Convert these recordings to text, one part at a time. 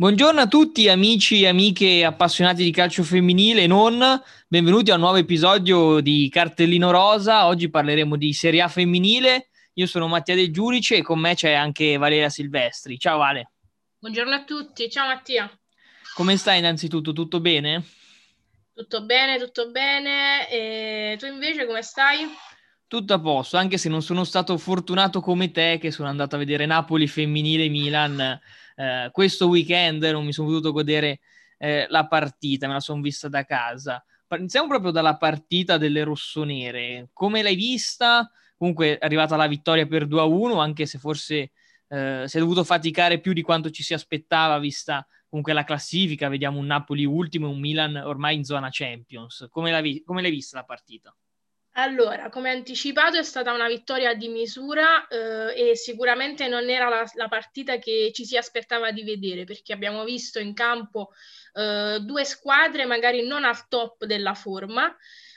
Buongiorno a tutti amici e amiche appassionati di calcio femminile e non, benvenuti a un nuovo episodio di Cartellino Rosa, oggi parleremo di Serie A femminile, io sono Mattia Del Giudice e con me c'è anche Valeria Silvestri, ciao Vale. Buongiorno a tutti, ciao Mattia. Come stai innanzitutto, tutto bene? Tutto bene, tutto bene, e tu invece come stai? Tutto a posto, anche se non sono stato fortunato come te che sono andato a vedere Napoli femminile Milan eh, questo weekend non mi sono potuto godere eh, la partita, me la sono vista da casa. Iniziamo proprio dalla partita delle rossonere. Come l'hai vista? Comunque è arrivata la vittoria per 2-1, anche se forse eh, si è dovuto faticare più di quanto ci si aspettava, vista comunque la classifica. Vediamo un Napoli ultimo e un Milan ormai in zona Champions. Come, l'hai, come l'hai vista la partita? Allora, come anticipato è stata una vittoria di misura eh, e sicuramente non era la, la, partita che ci si aspettava di vedere perché abbiamo visto in campo eh, due squadre magari non al top della forma.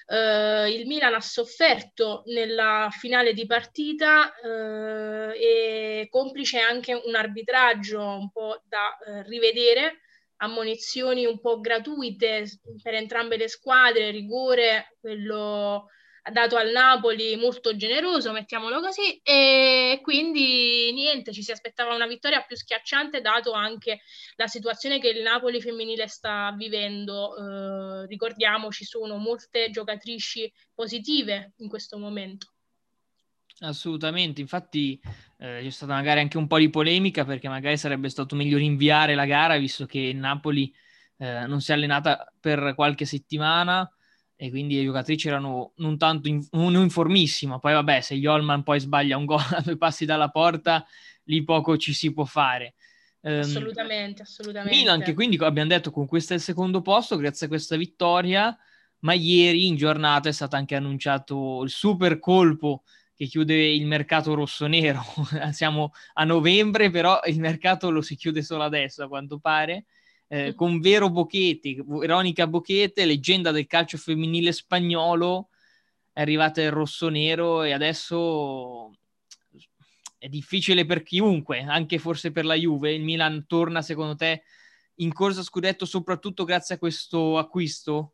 Eh, il Milan ha sofferto nella finale di partita eh, e complice anche un arbitraggio un po' da eh, rivedere ammonizioni un po' gratuite per entrambe le squadre, rigore, quello dato al Napoli molto generoso, mettiamolo così, e quindi niente, ci si aspettava una vittoria più schiacciante dato anche la situazione che il Napoli femminile sta vivendo. Eh, ricordiamo, sono molte giocatrici positive in questo momento. Assolutamente, infatti eh, c'è stata magari anche un po' di polemica perché magari sarebbe stato meglio rinviare la gara visto che il Napoli eh, non si è allenata per qualche settimana e quindi le giocatrici erano non tanto in, non informissima. Poi vabbè, se Yolman poi sbaglia un gol a due passi dalla porta, lì poco ci si può fare. Um, assolutamente, assolutamente. Milan che quindi abbiamo detto con questo è il secondo posto grazie a questa vittoria, ma ieri in giornata è stato anche annunciato il super colpo che chiude il mercato rosso-nero. Siamo a novembre, però il mercato lo si chiude solo adesso, a quanto pare eh, con Vero Bochete, Veronica Bochete, leggenda del calcio femminile spagnolo, è arrivata il rosso-nero e adesso è difficile per chiunque, anche forse per la Juve. Il Milan torna, secondo te, in corsa scudetto soprattutto grazie a questo acquisto?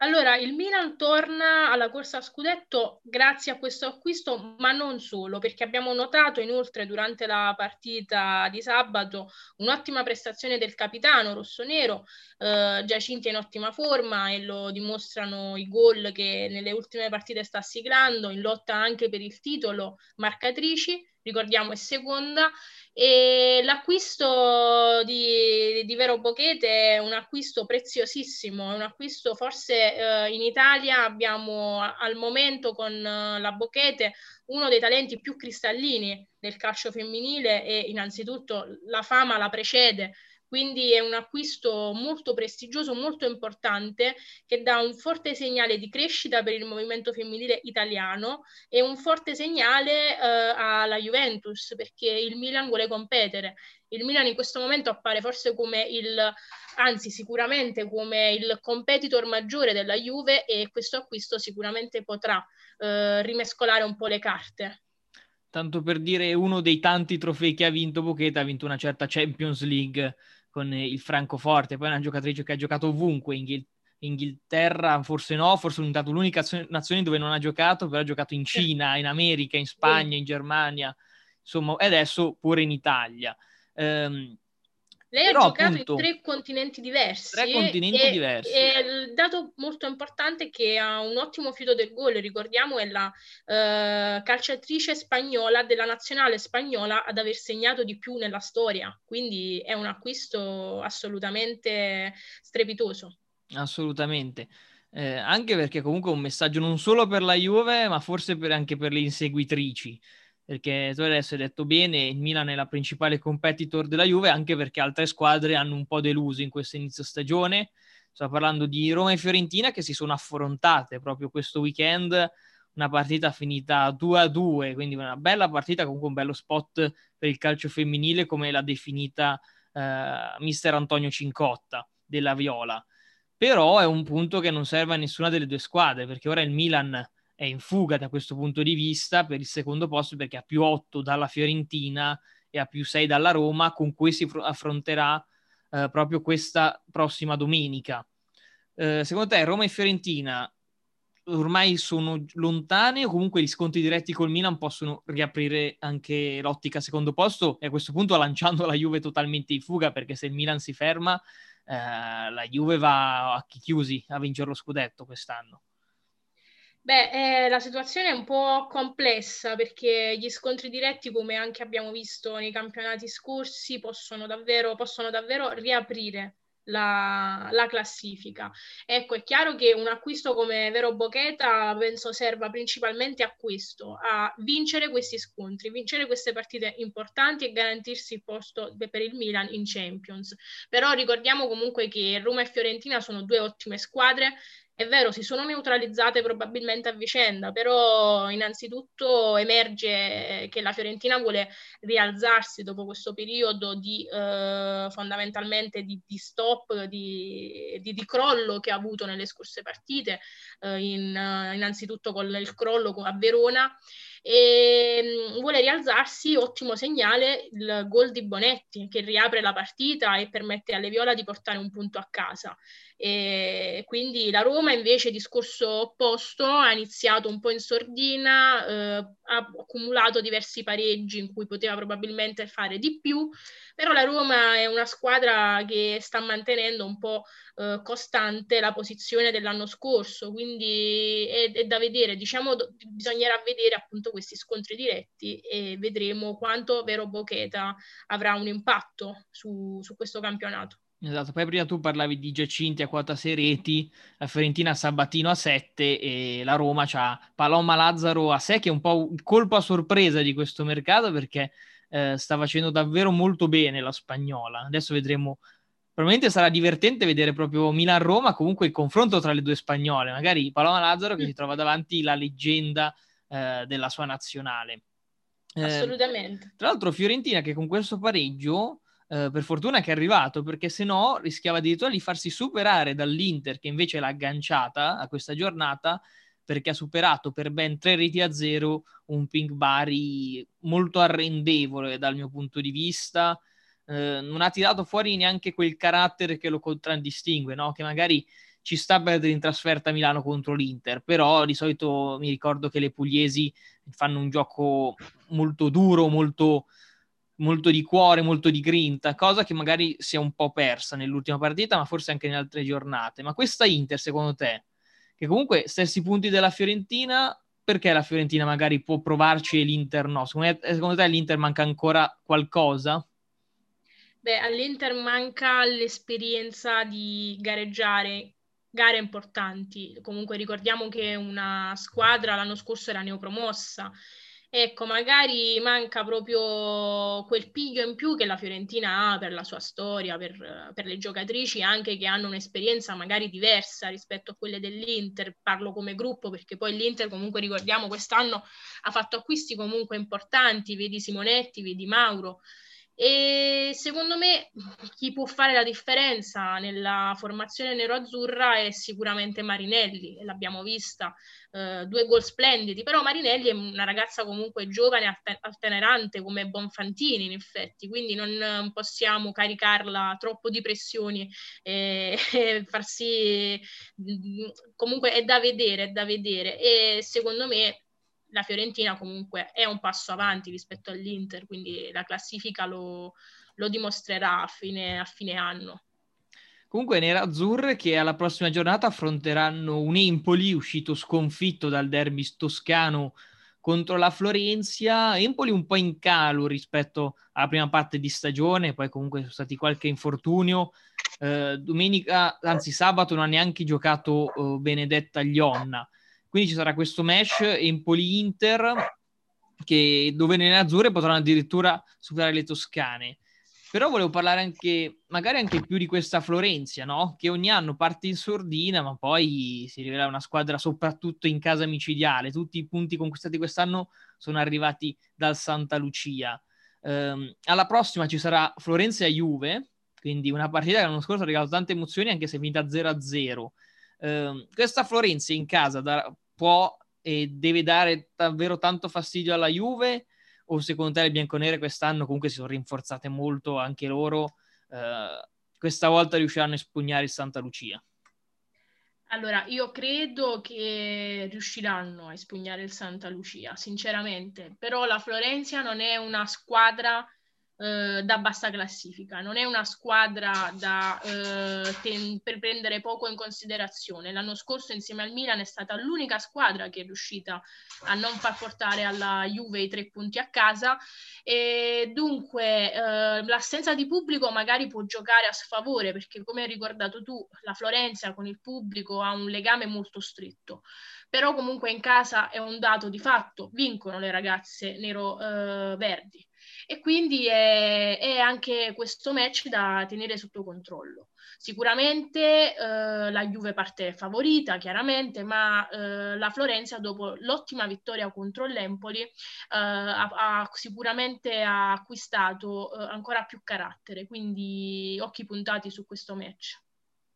Allora, il Milan torna alla corsa a scudetto grazie a questo acquisto, ma non solo, perché abbiamo notato inoltre durante la partita di sabato un'ottima prestazione del capitano rossonero, eh, Giacinti è in ottima forma e lo dimostrano i gol che nelle ultime partite sta siglando, in lotta anche per il titolo marcatrici, ricordiamo è seconda, e l'acquisto di, di Vero Bochete è un acquisto preziosissimo, è un acquisto forse eh, in Italia abbiamo al momento con eh, la Bochete uno dei talenti più cristallini del calcio femminile e innanzitutto la fama la precede quindi è un acquisto molto prestigioso, molto importante, che dà un forte segnale di crescita per il movimento femminile italiano e un forte segnale eh, alla Juventus, perché il Milan vuole competere. Il Milan in questo momento appare forse come il, anzi sicuramente come il competitor maggiore della Juve e questo acquisto sicuramente potrà eh, rimescolare un po' le carte tanto per dire uno dei tanti trofei che ha vinto Bocheta, ha vinto una certa Champions League con il Francoforte, poi è una giocatrice che ha giocato ovunque, in Inghilterra forse no, forse è stata l'unica nazione dove non ha giocato, però ha giocato in Cina, in America, in Spagna, in Germania, insomma, e adesso pure in Italia. Um, lei Però, ha giocato appunto, in tre continenti diversi. Tre continenti e, diversi. E il dato molto importante è che ha un ottimo fiuto del gol, ricordiamo, è la uh, calciatrice spagnola della nazionale spagnola ad aver segnato di più nella storia. Quindi è un acquisto assolutamente strepitoso. Assolutamente. Eh, anche perché comunque è un messaggio non solo per la Juve, ma forse per, anche per le inseguitrici perché tu adesso hai detto bene, il Milan è la principale competitor della Juve, anche perché altre squadre hanno un po' deluso in questo inizio stagione. Sto parlando di Roma e Fiorentina che si sono affrontate proprio questo weekend, una partita finita 2 a 2, quindi una bella partita, comunque un bello spot per il calcio femminile, come l'ha definita eh, mister Antonio Cincotta della Viola. Però è un punto che non serve a nessuna delle due squadre, perché ora il Milan è in fuga da questo punto di vista per il secondo posto perché ha più 8 dalla Fiorentina e ha più 6 dalla Roma con cui si affronterà eh, proprio questa prossima domenica. Eh, secondo te Roma e Fiorentina ormai sono lontane o comunque gli sconti diretti col Milan possono riaprire anche l'ottica secondo posto e a questo punto lanciando la Juve totalmente in fuga perché se il Milan si ferma eh, la Juve va a chi chiusi a vincere lo scudetto quest'anno. Beh, eh, la situazione è un po' complessa perché gli scontri diretti, come anche abbiamo visto nei campionati scorsi, possono davvero, possono davvero riaprire la, la, classifica. Ecco, è chiaro che un acquisto come Vero Bocheta penso serva principalmente a questo, a vincere questi scontri, vincere queste partite importanti e garantirsi il posto per il Milan in Champions. Però ricordiamo comunque che Roma e Fiorentina sono due ottime squadre è vero, si sono neutralizzate probabilmente a vicenda, però innanzitutto emerge che la Fiorentina vuole rialzarsi dopo questo periodo di eh, fondamentalmente di, di stop, di, di, di, crollo che ha avuto nelle scorse partite, eh, in, innanzitutto con il crollo a Verona e mm, vuole rialzarsi, ottimo segnale, il gol di Bonetti che riapre la partita e permette alle Viola di portare un punto a casa. E quindi la Roma invece discorso opposto ha iniziato un po' in sordina, eh, ha accumulato diversi pareggi in cui poteva probabilmente fare di più, però la Roma è una squadra che sta mantenendo un po' eh, costante la posizione dell'anno scorso, quindi è, è da vedere, diciamo bisognerà vedere appunto questi scontri diretti e vedremo quanto Vero Bocheta avrà un impatto su, su questo campionato. Esatto, poi prima tu parlavi di Giacinti a quota 6 reti, la Fiorentina Sabatino a 7 e la Roma c'ha Paloma Lazzaro a 6 che è un po' il colpo a sorpresa di questo mercato perché eh, sta facendo davvero molto bene la spagnola. Adesso vedremo, probabilmente sarà divertente vedere proprio Milan-Roma, comunque il confronto tra le due spagnole, magari Paloma Lazzaro che si trova davanti la leggenda eh, della sua nazionale. Eh, Assolutamente. Tra l'altro Fiorentina che con questo pareggio Uh, per fortuna che è arrivato, perché se no rischiava addirittura di farsi superare dall'Inter, che invece l'ha agganciata a questa giornata, perché ha superato per ben tre reti a zero un Pink Bari molto arrendevole dal mio punto di vista. Eh, non ha tirato fuori neanche quel carattere che lo contraddistingue, no? che magari ci sta a perdere in trasferta a Milano contro l'Inter, però di solito mi ricordo che le pugliesi fanno un gioco molto duro, molto, molto di cuore, molto di grinta, cosa che magari si è un po' persa nell'ultima partita, ma forse anche in altre giornate. Ma questa Inter, secondo te, che comunque stessi punti della Fiorentina, perché la Fiorentina magari può provarci e l'Inter no? Secondo, te, secondo te all'Inter manca ancora qualcosa? Beh, all'Inter manca l'esperienza di gareggiare gare importanti. Comunque ricordiamo che una squadra l'anno scorso era neopromossa Ecco, magari manca proprio quel piglio in più che la Fiorentina ha per la sua storia, per, per, le giocatrici anche che hanno un'esperienza magari diversa rispetto a quelle dell'Inter. Parlo come gruppo perché poi l'Inter comunque ricordiamo quest'anno ha fatto acquisti comunque importanti, vedi Simonetti, vedi Mauro. E secondo me chi può fare la differenza nella formazione nero-azzurra è sicuramente Marinelli, l'abbiamo vista, eh, due gol splendidi, però Marinelli è una ragazza comunque giovane, altenerante come Bonfantini in effetti, quindi non possiamo caricarla troppo di pressioni e, e far sì, comunque è da vedere, è da vedere. E secondo me la Fiorentina comunque è un passo avanti rispetto all'Inter, quindi la classifica lo, lo dimostrerà a fine, a fine anno. Comunque nerazzurre che alla prossima giornata affronteranno un Empoli uscito sconfitto dal derby toscano contro la Florenzia. Empoli un po' in calo rispetto alla prima parte di stagione, poi comunque sono stati qualche infortunio. Eh, domenica, anzi sabato, non ha neanche giocato eh, Benedetta Glionna. Quindi ci sarà questo match Empoli-Inter che, dove nelle azzurre potranno addirittura superare le toscane. Però volevo parlare anche, magari anche più di questa Florenzia, no? Che ogni anno parte in sordina, ma poi si rivela una squadra soprattutto in casa micidiale. Tutti i punti conquistati quest'anno sono arrivati dal Santa Lucia. Um, alla prossima ci sarà Florenzia-Juve, quindi una partita che l'anno scorso ha regalato tante emozioni, anche se è finita 0-0. Um, questa Florenzia in casa da, può e deve dare davvero tanto fastidio alla Juve o secondo te le bianconere quest'anno comunque si sono rinforzate molto anche loro eh, questa volta riusciranno a espugnare il Santa Lucia? Allora, io credo che riusciranno a espugnare il Santa Lucia, sinceramente, però la Florenza non è una squadra eh, da bassa classifica, non è una squadra da, eh, ten- per prendere poco in considerazione. L'anno scorso insieme al Milan è stata l'unica squadra che è riuscita a non far portare alla Juve i tre punti a casa e dunque eh, l'assenza di pubblico magari può giocare a sfavore perché come hai ricordato tu la Florenza con il pubblico ha un legame molto stretto però comunque in casa è un dato di fatto, vincono le ragazze nero-verdi. Eh, e quindi è, è, anche questo match da tenere sotto controllo. Sicuramente eh, la Juve parte favorita, chiaramente, ma eh, la Florenza dopo l'ottima vittoria contro l'Empoli eh, ha, ha, sicuramente ha acquistato eh, ancora più carattere, quindi occhi puntati su questo match.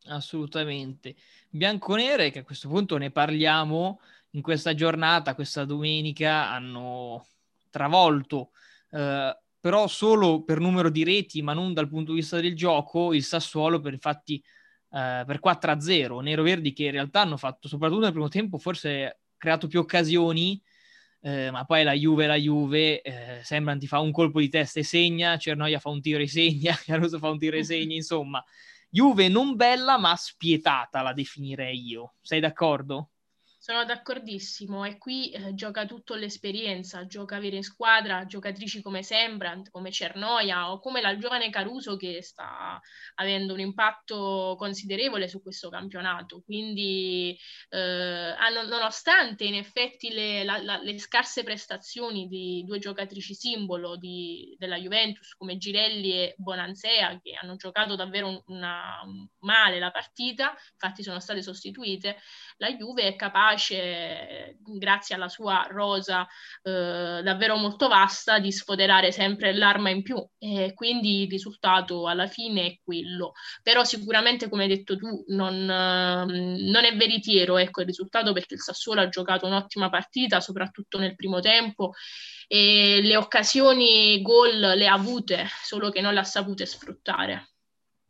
Assolutamente. Bianconere, che a questo punto ne parliamo, in questa giornata, questa domenica, hanno travolto eh, però solo per numero di reti, ma non dal punto di vista del gioco, il Sassuolo per infatti eh, per 4-0, Nero Verdi che in realtà hanno fatto, soprattutto nel primo tempo, forse creato più occasioni, eh, ma poi la Juve, la Juve, eh, sembra ti fa un colpo di testa e segna, Cernoia fa un tiro e segna, Caruso fa un tiro e segna, insomma, Juve non bella ma spietata la definirei io, sei d'accordo? Sono d'accordissimo e qui eh, gioca tutto l'esperienza, gioca avere in squadra giocatrici come Sembrant, come Cernoia o come la giovane Caruso che sta avendo un impatto considerevole su questo campionato. Quindi eh, nonostante in effetti le, la, la, le, scarse prestazioni di due giocatrici simbolo di, della Juventus come Girelli e Bonanzea che hanno giocato davvero una, male la partita, infatti sono state sostituite, la Juve è capace capace, grazie alla sua rosa eh, davvero molto vasta, di sfoderare sempre l'arma in più. E quindi il risultato alla fine è quello. Però sicuramente, come hai detto tu, non, non è veritiero ecco, il risultato perché il Sassuolo ha giocato un'ottima partita, soprattutto nel primo tempo. E le occasioni gol le ha avute, solo che non le ha sapute sfruttare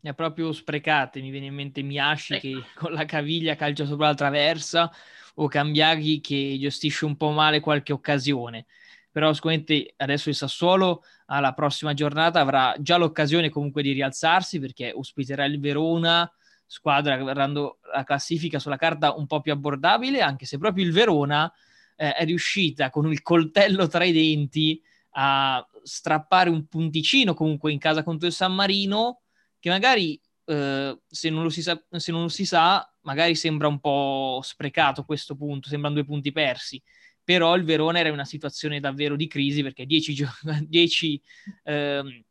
ne ha proprio sprecate. Mi viene in mente Miyashi ecco. che con la caviglia calcia sopra la traversa o Cambiaghi che gestisce un po' male qualche occasione. Però sicuramente adesso il Sassuolo alla prossima giornata avrà già l'occasione comunque di rialzarsi perché ospiterà il Verona, squadra che verranno la classifica sulla carta un po' più abbordabile, anche se proprio il Verona eh, è riuscita con il coltello tra i denti a strappare un punticino comunque in casa contro il San Marino che magari eh, se, non lo si sa, se non lo si sa, magari sembra un po' sprecato questo punto, sembrano due punti persi. Però il Verona era in una situazione davvero di crisi perché 10 gio- eh,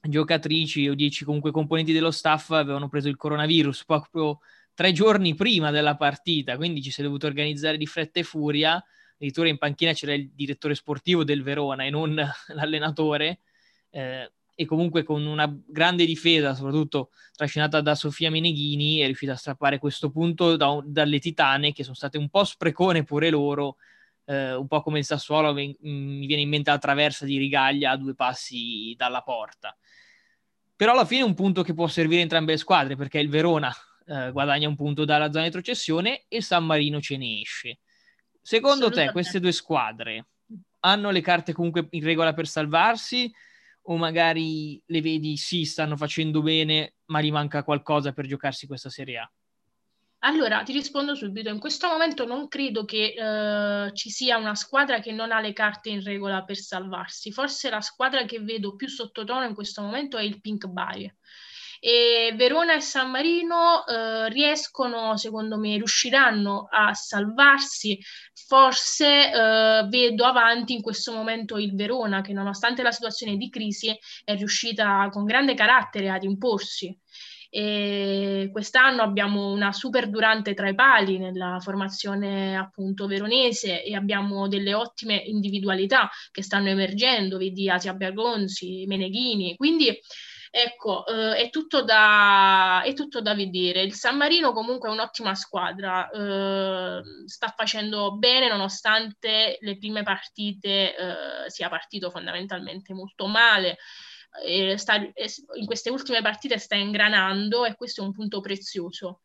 giocatrici o 10 comunque componenti dello staff avevano preso il coronavirus proprio tre giorni prima della partita, quindi ci si è dovuto organizzare di fretta e furia. Addirittura in panchina c'era il direttore sportivo del Verona e non l'allenatore. Eh, e comunque con una grande difesa, soprattutto trascinata da Sofia Meneghini, è riuscita a strappare questo punto da, dalle Titane, che sono state un po' sprecone pure loro, eh, un po' come il Sassuolo, mi viene in mente la traversa di Rigaglia a due passi dalla porta. Però alla fine è un punto che può servire entrambe le squadre, perché il Verona eh, guadagna un punto dalla zona di retrocessione e San Marino ce ne esce. Secondo te queste due squadre hanno le carte comunque in regola per salvarsi? O magari le vedi sì, stanno facendo bene, ma gli manca qualcosa per giocarsi questa Serie A? Allora, ti rispondo subito. In questo momento non credo che eh, ci sia una squadra che non ha le carte in regola per salvarsi. Forse la squadra che vedo più sottotono in questo momento è il Pink Bari e Verona e San Marino eh, riescono, secondo me, riusciranno a salvarsi. Forse eh, vedo avanti in questo momento il Verona, che nonostante la situazione di crisi è riuscita con grande carattere ad imporsi. E quest'anno abbiamo una super durante tra i pali nella formazione appunto veronese e abbiamo delle ottime individualità che stanno emergendo, vedi Asia Bergonzi, Meneghini, quindi Ecco, eh, è, tutto da, è, tutto da, vedere. Il San Marino comunque è un'ottima squadra, eh, sta facendo bene nonostante le prime partite eh, sia partito fondamentalmente molto male. eh, sta, in queste ultime partite sta ingranando e questo è un punto prezioso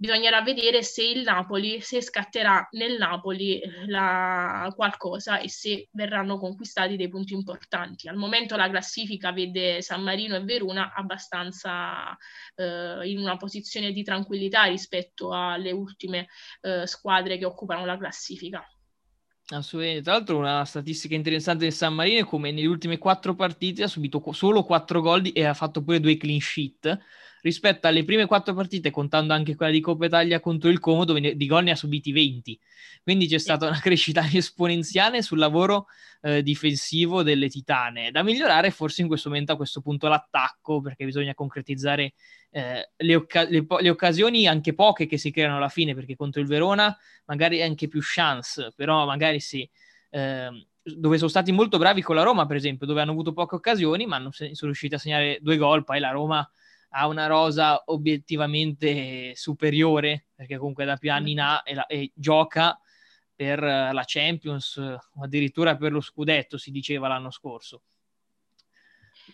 bisognerà vedere se il Napoli, se scatterà nel Napoli la, qualcosa e se verranno conquistati dei punti importanti. Al momento la classifica vede San Marino e Verona abbastanza eh, in una posizione di tranquillità rispetto alle ultime eh, squadre che occupano la classifica. Assolutamente. Tra l'altro, una statistica interessante del San Marino è come nelle ultime quattro partite ha subito solo quattro gol e ha fatto pure due clean sheet rispetto alle prime quattro partite, contando anche quella di Coppa Italia contro il Como, dove di gol ne ha subiti 20. Quindi c'è stata una crescita esponenziale sul lavoro eh, difensivo delle Titane. Da migliorare forse in questo momento a questo punto l'attacco, perché bisogna concretizzare eh, le, occa- le, po- le, occasioni, anche poche che si creano alla fine, perché contro il Verona magari anche più chance, però magari sì. Eh, dove sono stati molto bravi con la Roma, per esempio, dove hanno avuto poche occasioni, ma non sono riusciti a segnare due gol. Poi la Roma ha una rosa obiettivamente superiore, perché comunque da più anni in A e, la, e gioca per la Champions o addirittura per lo scudetto, si diceva l'anno scorso.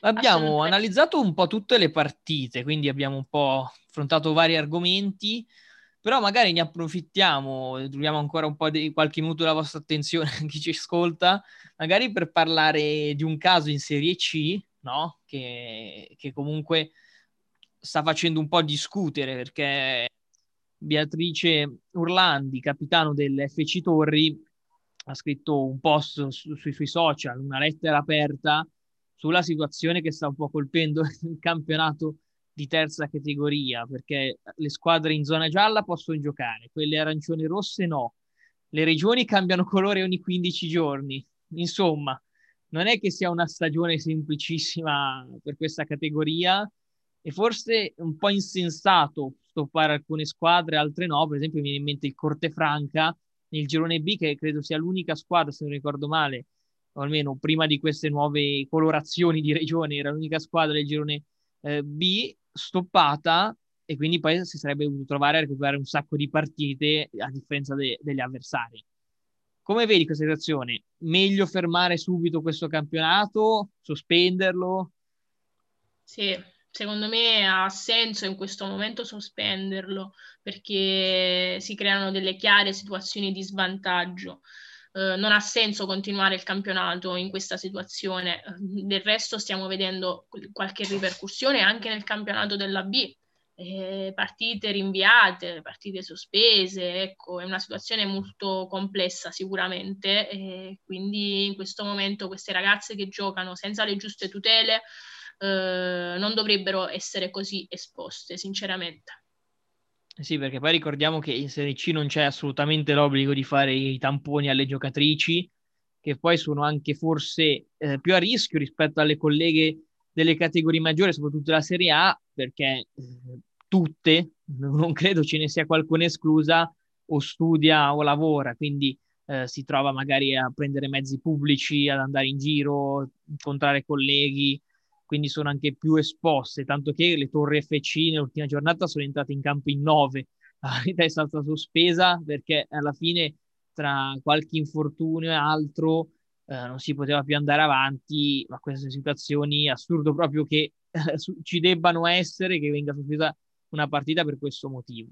Abbiamo analizzato un po' tutte le partite, quindi abbiamo un po' affrontato vari argomenti, però magari ne approfittiamo, troviamo ancora un po' di qualche minuto la vostra attenzione, chi ci ascolta, magari per parlare di un caso in Serie C, no? Che, che comunque sta facendo un po' discutere perché Beatrice Urlandi, capitano dell'FC Torri, ha scritto un post su, sui suoi social, una lettera aperta sulla situazione che sta un po' colpendo il campionato di terza categoria, perché le squadre in zona gialla possono giocare, quelle arancioni rosse no. Le regioni cambiano colore ogni 15 giorni. Insomma, non è che sia una stagione semplicissima per questa categoria e forse un po' insensato stoppare alcune squadre, altre no, per esempio mi viene in mente il Corte Franca nel girone B che credo sia l'unica squadra, se non ricordo male, o almeno prima di queste nuove colorazioni di regione, era l'unica squadra del girone eh, B stoppata e quindi poi si sarebbe dovuto trovare a recuperare un sacco di partite a differenza de- degli avversari. Come vedi questa situazione? Meglio fermare subito questo campionato, sospenderlo? Sì, secondo me ha senso in questo momento sospenderlo perché si creano delle chiare situazioni di svantaggio. Uh, non ha senso continuare il campionato in questa situazione. Del resto stiamo vedendo qualche ripercussione anche nel campionato della B. Eh, partite rinviate, partite sospese, ecco, è una situazione molto complessa sicuramente. Eh, quindi in questo momento queste ragazze che giocano senza le giuste tutele eh, non dovrebbero essere così esposte, sinceramente. Sì, perché poi ricordiamo che in Serie C non c'è assolutamente l'obbligo di fare i tamponi alle giocatrici, che poi sono anche forse eh, più a rischio rispetto alle colleghe delle categorie maggiori, soprattutto della Serie A, perché eh, tutte, non credo ce ne sia qualcuna esclusa, o studia o lavora, quindi eh, si trova magari a prendere mezzi pubblici, ad andare in giro, incontrare colleghi, quindi sono anche più esposte, tanto che le torri FC nell'ultima giornata sono entrate in campo in nove, la partita è stata sospesa perché alla fine tra qualche infortunio e altro eh, non si poteva più andare avanti, ma queste situazioni assurdo proprio che eh, ci debbano essere, che venga sospesa una partita per questo motivo.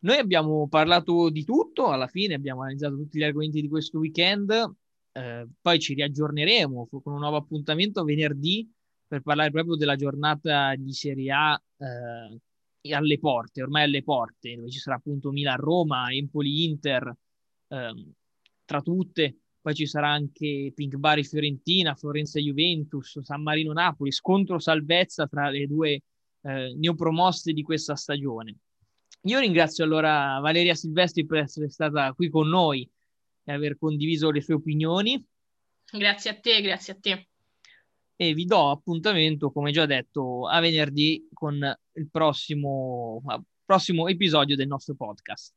Noi abbiamo parlato di tutto, alla fine abbiamo analizzato tutti gli argomenti di questo weekend. Eh, poi ci riaggiorneremo con un nuovo appuntamento venerdì per parlare proprio della giornata di Serie A eh, alle porte, ormai alle porte, dove ci sarà appunto Milan-Roma, Empoli-Inter, eh, tra tutte. Poi ci sarà anche Pink Bari-Fiorentina, Florenza-Juventus, San Marino-Napoli, scontro salvezza tra le due eh, neopromosse di questa stagione. Io ringrazio allora Valeria Silvestri per essere stata qui con noi e aver condiviso le sue opinioni. Grazie a te, grazie a te. E vi do appuntamento, come già detto, a venerdì con il prossimo, prossimo episodio del nostro podcast.